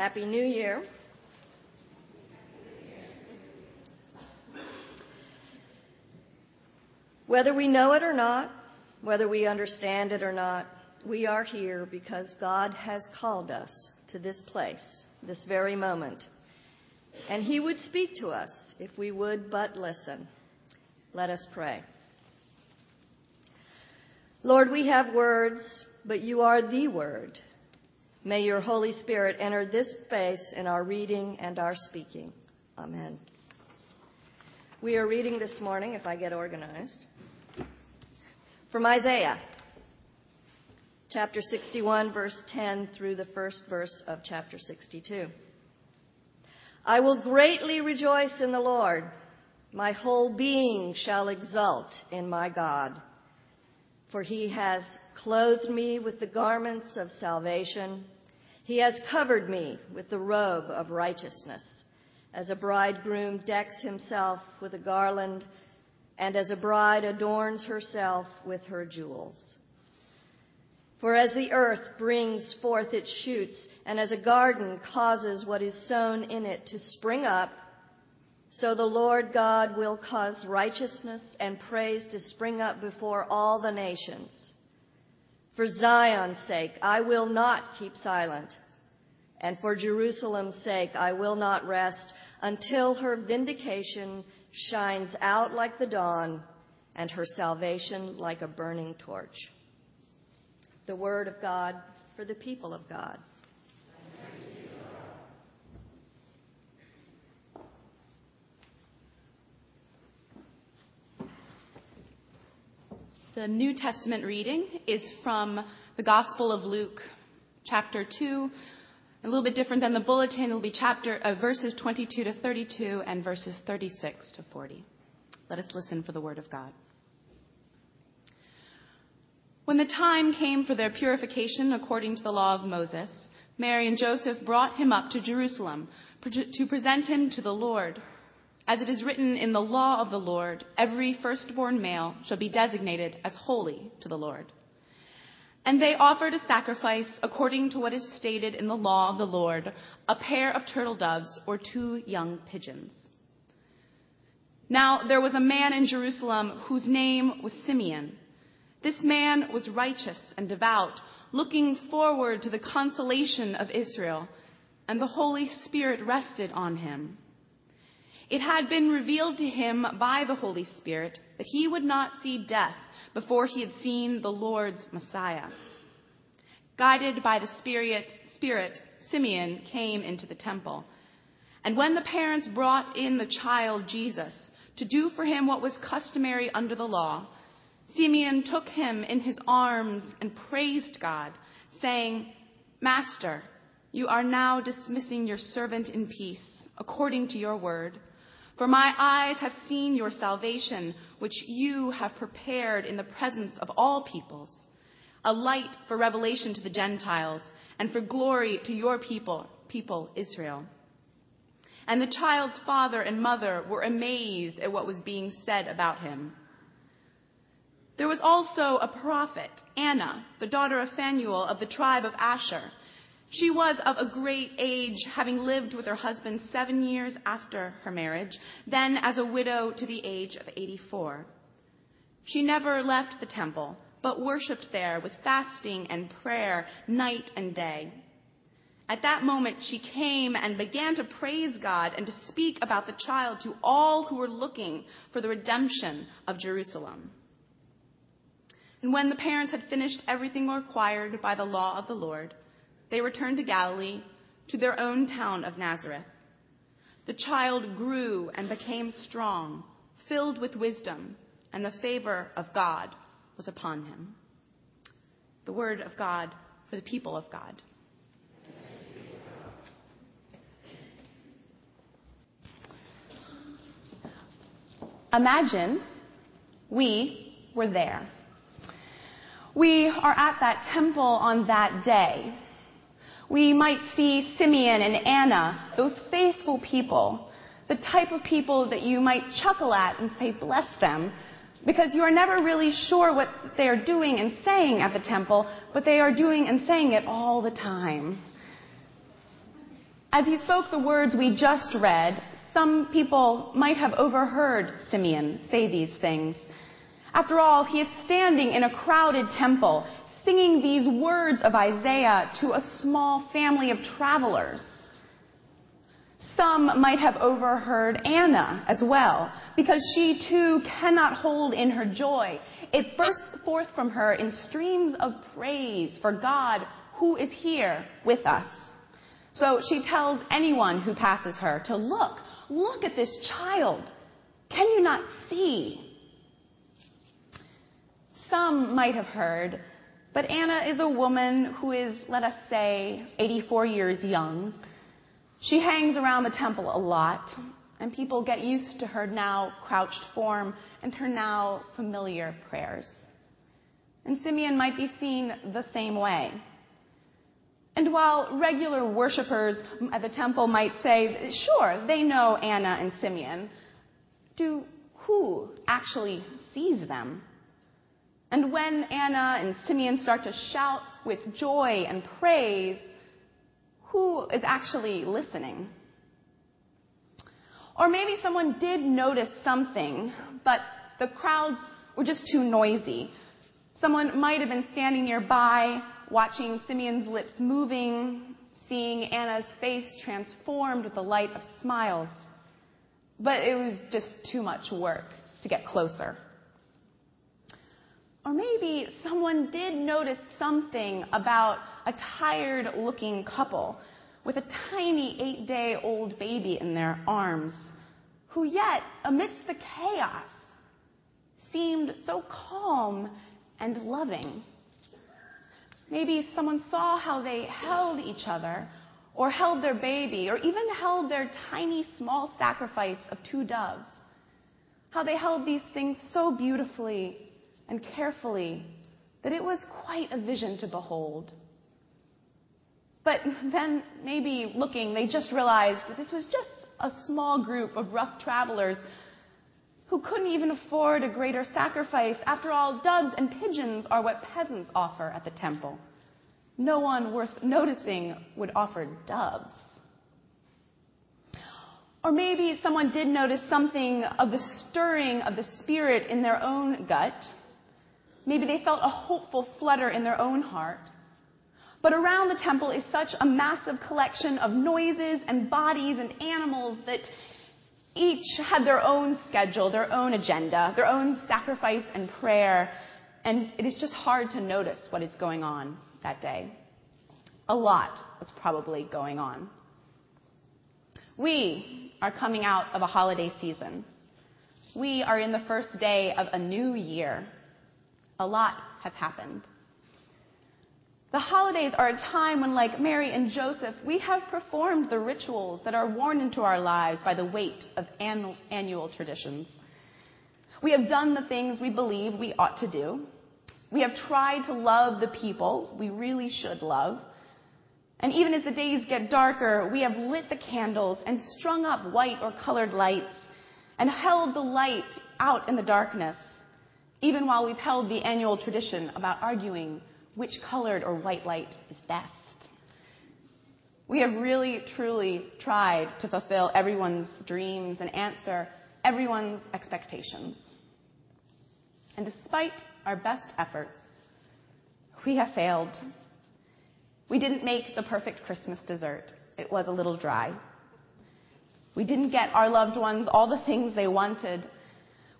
Happy New Year. Whether we know it or not, whether we understand it or not, we are here because God has called us to this place, this very moment. And He would speak to us if we would but listen. Let us pray. Lord, we have words, but you are the Word. May your Holy Spirit enter this space in our reading and our speaking. Amen. We are reading this morning, if I get organized, from Isaiah, chapter 61, verse 10 through the first verse of chapter 62. I will greatly rejoice in the Lord. My whole being shall exult in my God. For he has clothed me with the garments of salvation. He has covered me with the robe of righteousness, as a bridegroom decks himself with a garland, and as a bride adorns herself with her jewels. For as the earth brings forth its shoots, and as a garden causes what is sown in it to spring up, so the Lord God will cause righteousness and praise to spring up before all the nations. For Zion's sake, I will not keep silent, and for Jerusalem's sake, I will not rest until her vindication shines out like the dawn and her salvation like a burning torch. The word of God for the people of God. The New Testament reading is from the Gospel of Luke, chapter 2. A little bit different than the bulletin. It'll be chapter uh, verses 22 to 32 and verses 36 to 40. Let us listen for the word of God. When the time came for their purification according to the law of Moses, Mary and Joseph brought him up to Jerusalem to present him to the Lord. As it is written in the law of the Lord, every firstborn male shall be designated as holy to the Lord. And they offered a sacrifice according to what is stated in the law of the Lord, a pair of turtle doves or two young pigeons. Now there was a man in Jerusalem whose name was Simeon. This man was righteous and devout, looking forward to the consolation of Israel, and the Holy Spirit rested on him. It had been revealed to him by the Holy Spirit that he would not see death before he had seen the Lord's Messiah. Guided by the Spirit, Spirit, Simeon came into the temple. And when the parents brought in the child Jesus to do for him what was customary under the law, Simeon took him in his arms and praised God, saying, Master, you are now dismissing your servant in peace, according to your word. For my eyes have seen your salvation, which you have prepared in the presence of all peoples, a light for revelation to the Gentiles and for glory to your people, people Israel. And the child's father and mother were amazed at what was being said about him. There was also a prophet, Anna, the daughter of Phanuel of the tribe of Asher. She was of a great age, having lived with her husband seven years after her marriage, then as a widow to the age of 84. She never left the temple, but worshiped there with fasting and prayer night and day. At that moment, she came and began to praise God and to speak about the child to all who were looking for the redemption of Jerusalem. And when the parents had finished everything required by the law of the Lord, they returned to Galilee, to their own town of Nazareth. The child grew and became strong, filled with wisdom, and the favor of God was upon him. The word of God for the people of God. Imagine we were there. We are at that temple on that day we might see Simeon and Anna, those faithful people, the type of people that you might chuckle at and say, bless them, because you are never really sure what they are doing and saying at the temple, but they are doing and saying it all the time. As he spoke the words we just read, some people might have overheard Simeon say these things. After all, he is standing in a crowded temple, singing these words of Isaiah to a small family of travelers. Some might have overheard Anna as well, because she too cannot hold in her joy. It bursts forth from her in streams of praise for God who is here with us. So she tells anyone who passes her to look, look at this child. Can you not see? Some might have heard, but Anna is a woman who is, let us say, 84 years young. She hangs around the temple a lot, and people get used to her now crouched form and her now familiar prayers. And Simeon might be seen the same way. And while regular worshippers at the temple might say, sure, they know Anna and Simeon, do who actually sees them? And when Anna and Simeon start to shout with joy and praise, who is actually listening? Or maybe someone did notice something, but the crowds were just too noisy. Someone might have been standing nearby, watching Simeon's lips moving, seeing Anna's face transformed with the light of smiles. But it was just too much work to get closer. Or maybe someone did notice something about a tired looking couple with a tiny eight day old baby in their arms, who yet, amidst the chaos, seemed so calm and loving. Maybe someone saw how they held each other, or held their baby, or even held their tiny small sacrifice of two doves. How they held these things so beautifully and carefully that it was quite a vision to behold. But then, maybe looking, they just realized that this was just a small group of rough travelers who couldn't even afford a greater sacrifice. After all, doves and pigeons are what peasants offer at the temple. No one worth noticing would offer doves. Or maybe someone did notice something of the stirring of the spirit in their own gut Maybe they felt a hopeful flutter in their own heart. But around the temple is such a massive collection of noises and bodies and animals that each had their own schedule, their own agenda, their own sacrifice and prayer, and it is just hard to notice what is going on that day. A lot was probably going on. We are coming out of a holiday season. We are in the first day of a new year. A lot has happened. The holidays are a time when, like Mary and Joseph, we have performed the rituals that are worn into our lives by the weight of annual traditions. We have done the things we believe we ought to do. We have tried to love the people we really should love. And even as the days get darker, we have lit the candles and strung up white or colored lights and held the light out in the darkness even while we've held the annual tradition about arguing which colored or white light is best. We have really, truly tried to fulfill everyone's dreams and answer everyone's expectations. And despite our best efforts, we have failed. We didn't make the perfect Christmas dessert. It was a little dry. We didn't get our loved ones all the things they wanted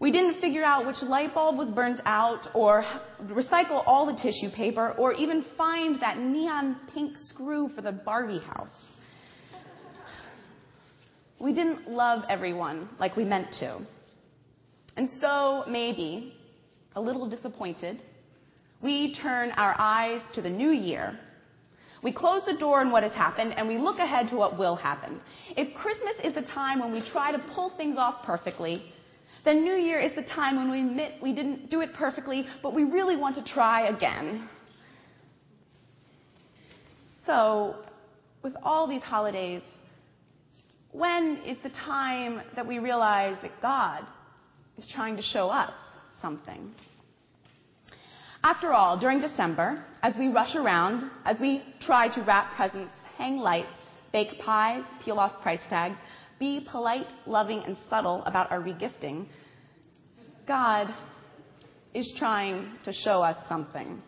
we didn't figure out which light bulb was burnt out or recycle all the tissue paper or even find that neon pink screw for the Barbie house. We didn't love everyone like we meant to. And so, maybe, a little disappointed, we turn our eyes to the new year. We close the door on what has happened and we look ahead to what will happen. If Christmas is the time when we try to pull things off perfectly, then New Year is the time when we admit we didn't do it perfectly, but we really want to try again. So, with all these holidays, when is the time that we realize that God is trying to show us something? After all, during December, as we rush around, as we try to wrap presents, hang lights, bake pies, peel off price tags, be polite, loving, and subtle about our regifting, God is trying to show us something.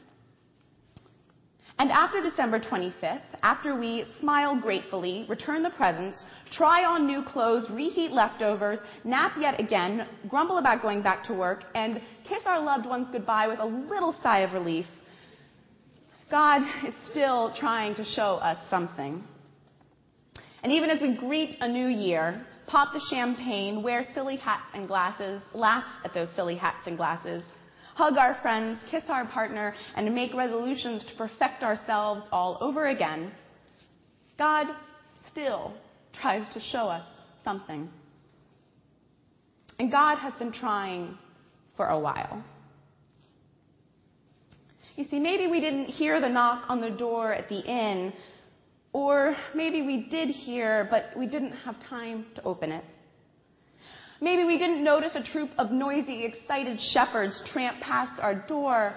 And after December 25th, after we smile gratefully, return the presents, try on new clothes, reheat leftovers, nap yet again, grumble about going back to work, and kiss our loved ones goodbye with a little sigh of relief, God is still trying to show us something. And even as we greet a new year, pop the champagne, wear silly hats and glasses, laugh at those silly hats and glasses, hug our friends, kiss our partner, and make resolutions to perfect ourselves all over again, God still tries to show us something. And God has been trying for a while. You see, maybe we didn't hear the knock on the door at the inn, or maybe we did hear, but we didn't have time to open it. Maybe we didn't notice a troop of noisy, excited shepherds tramp past our door.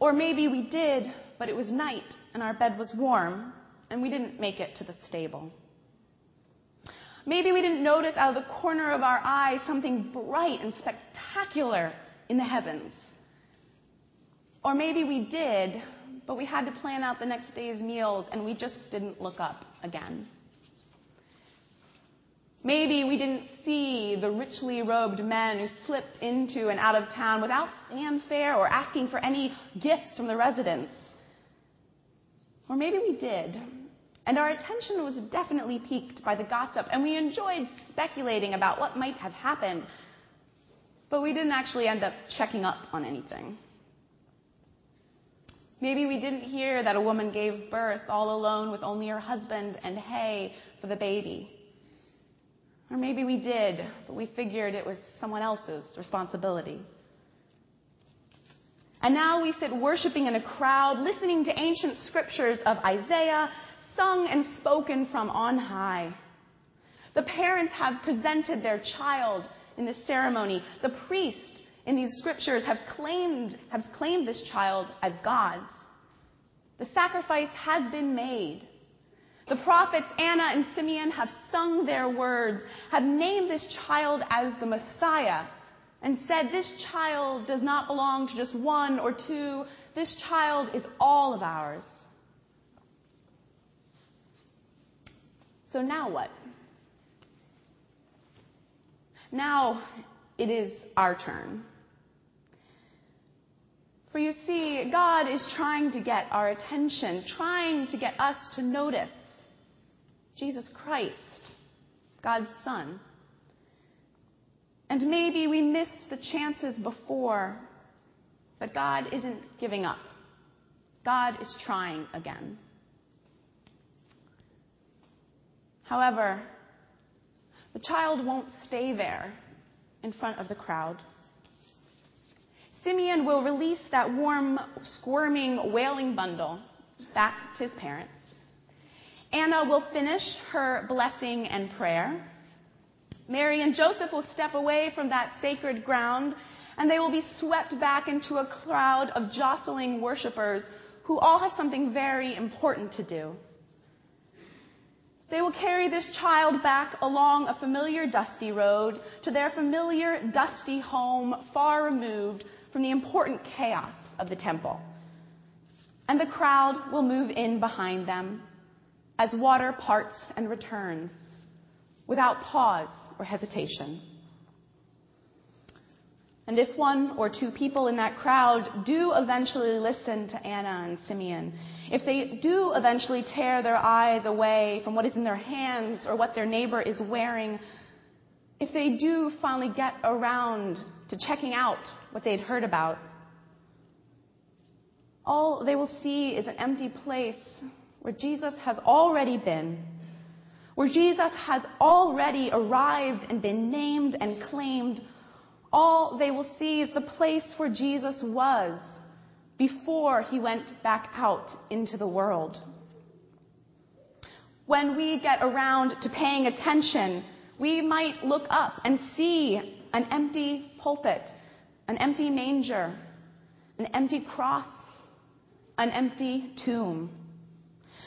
Or maybe we did, but it was night and our bed was warm and we didn't make it to the stable. Maybe we didn't notice out of the corner of our eye something bright and spectacular in the heavens. Or maybe we did, but we had to plan out the next day's meals and we just didn't look up again. Maybe we didn't see the richly robed men who slipped into and out of town without fanfare or asking for any gifts from the residents. Or maybe we did, and our attention was definitely piqued by the gossip, and we enjoyed speculating about what might have happened, but we didn't actually end up checking up on anything. Maybe we didn't hear that a woman gave birth all alone with only her husband and hay for the baby. Or maybe we did, but we figured it was someone else's responsibility. And now we sit worshiping in a crowd, listening to ancient scriptures of Isaiah, sung and spoken from on high. The parents have presented their child in this ceremony. The priest in these scriptures have claimed, have claimed this child as God's. The sacrifice has been made. The prophets Anna and Simeon have sung their words, have named this child as the Messiah, and said this child does not belong to just one or two. This child is all of ours. So now what? Now it is our turn. For you see, God is trying to get our attention, trying to get us to notice Jesus Christ, God's Son. And maybe we missed the chances before, but God isn't giving up. God is trying again. However, the child won't stay there in front of the crowd. Simeon will release that warm, squirming, wailing bundle back to his parents. Anna will finish her blessing and prayer. Mary and Joseph will step away from that sacred ground and they will be swept back into a crowd of jostling worshipers who all have something very important to do. They will carry this child back along a familiar dusty road to their familiar dusty home far removed from the important chaos of the temple. And the crowd will move in behind them as water parts and returns without pause or hesitation. And if one or two people in that crowd do eventually listen to Anna and Simeon, if they do eventually tear their eyes away from what is in their hands or what their neighbor is wearing, if they do finally get around to checking out what they'd heard about, all they will see is an empty place where Jesus has already been, where Jesus has already arrived and been named and claimed, all they will see is the place where Jesus was before he went back out into the world. When we get around to paying attention, we might look up and see an empty pulpit, an empty manger, an empty cross, an empty tomb.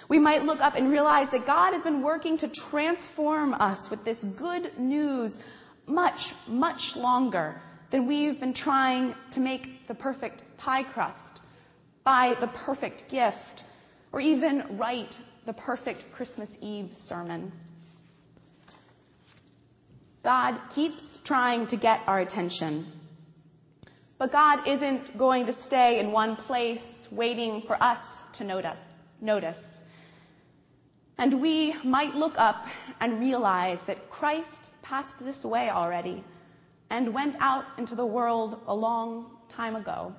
We might look up and realize that God has been working to transform us with this good news much, much longer than we've been trying to make the perfect pie crust, buy the perfect gift, or even write the perfect Christmas Eve sermon. God keeps trying to get our attention. But God isn't going to stay in one place waiting for us to notice. notice. And we might look up and realize that Christ passed this way already and went out into the world a long time ago.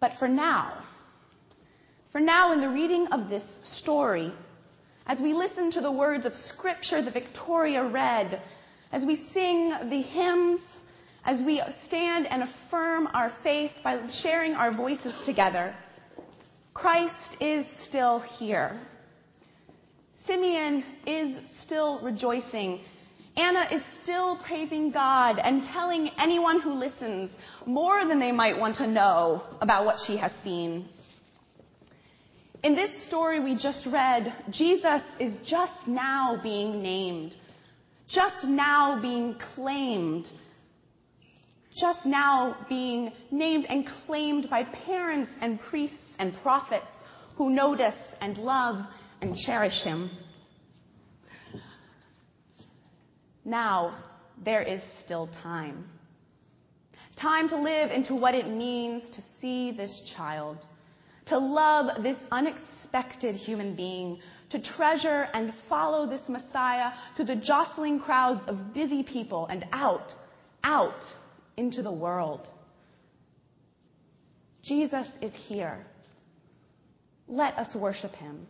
But for now, for now in the reading of this story, as we listen to the words of scripture that Victoria read, as we sing the hymns, as we stand and affirm our faith by sharing our voices together, Christ is still here. Simeon is still rejoicing. Anna is still praising God and telling anyone who listens more than they might want to know about what she has seen. In this story we just read, Jesus is just now being named, just now being claimed, just now being named and claimed by parents and priests and prophets who notice and love and cherish him. Now, there is still time. Time to live into what it means to see this child to love this unexpected human being, to treasure and follow this Messiah through the jostling crowds of busy people and out, out into the world. Jesus is here. Let us worship him.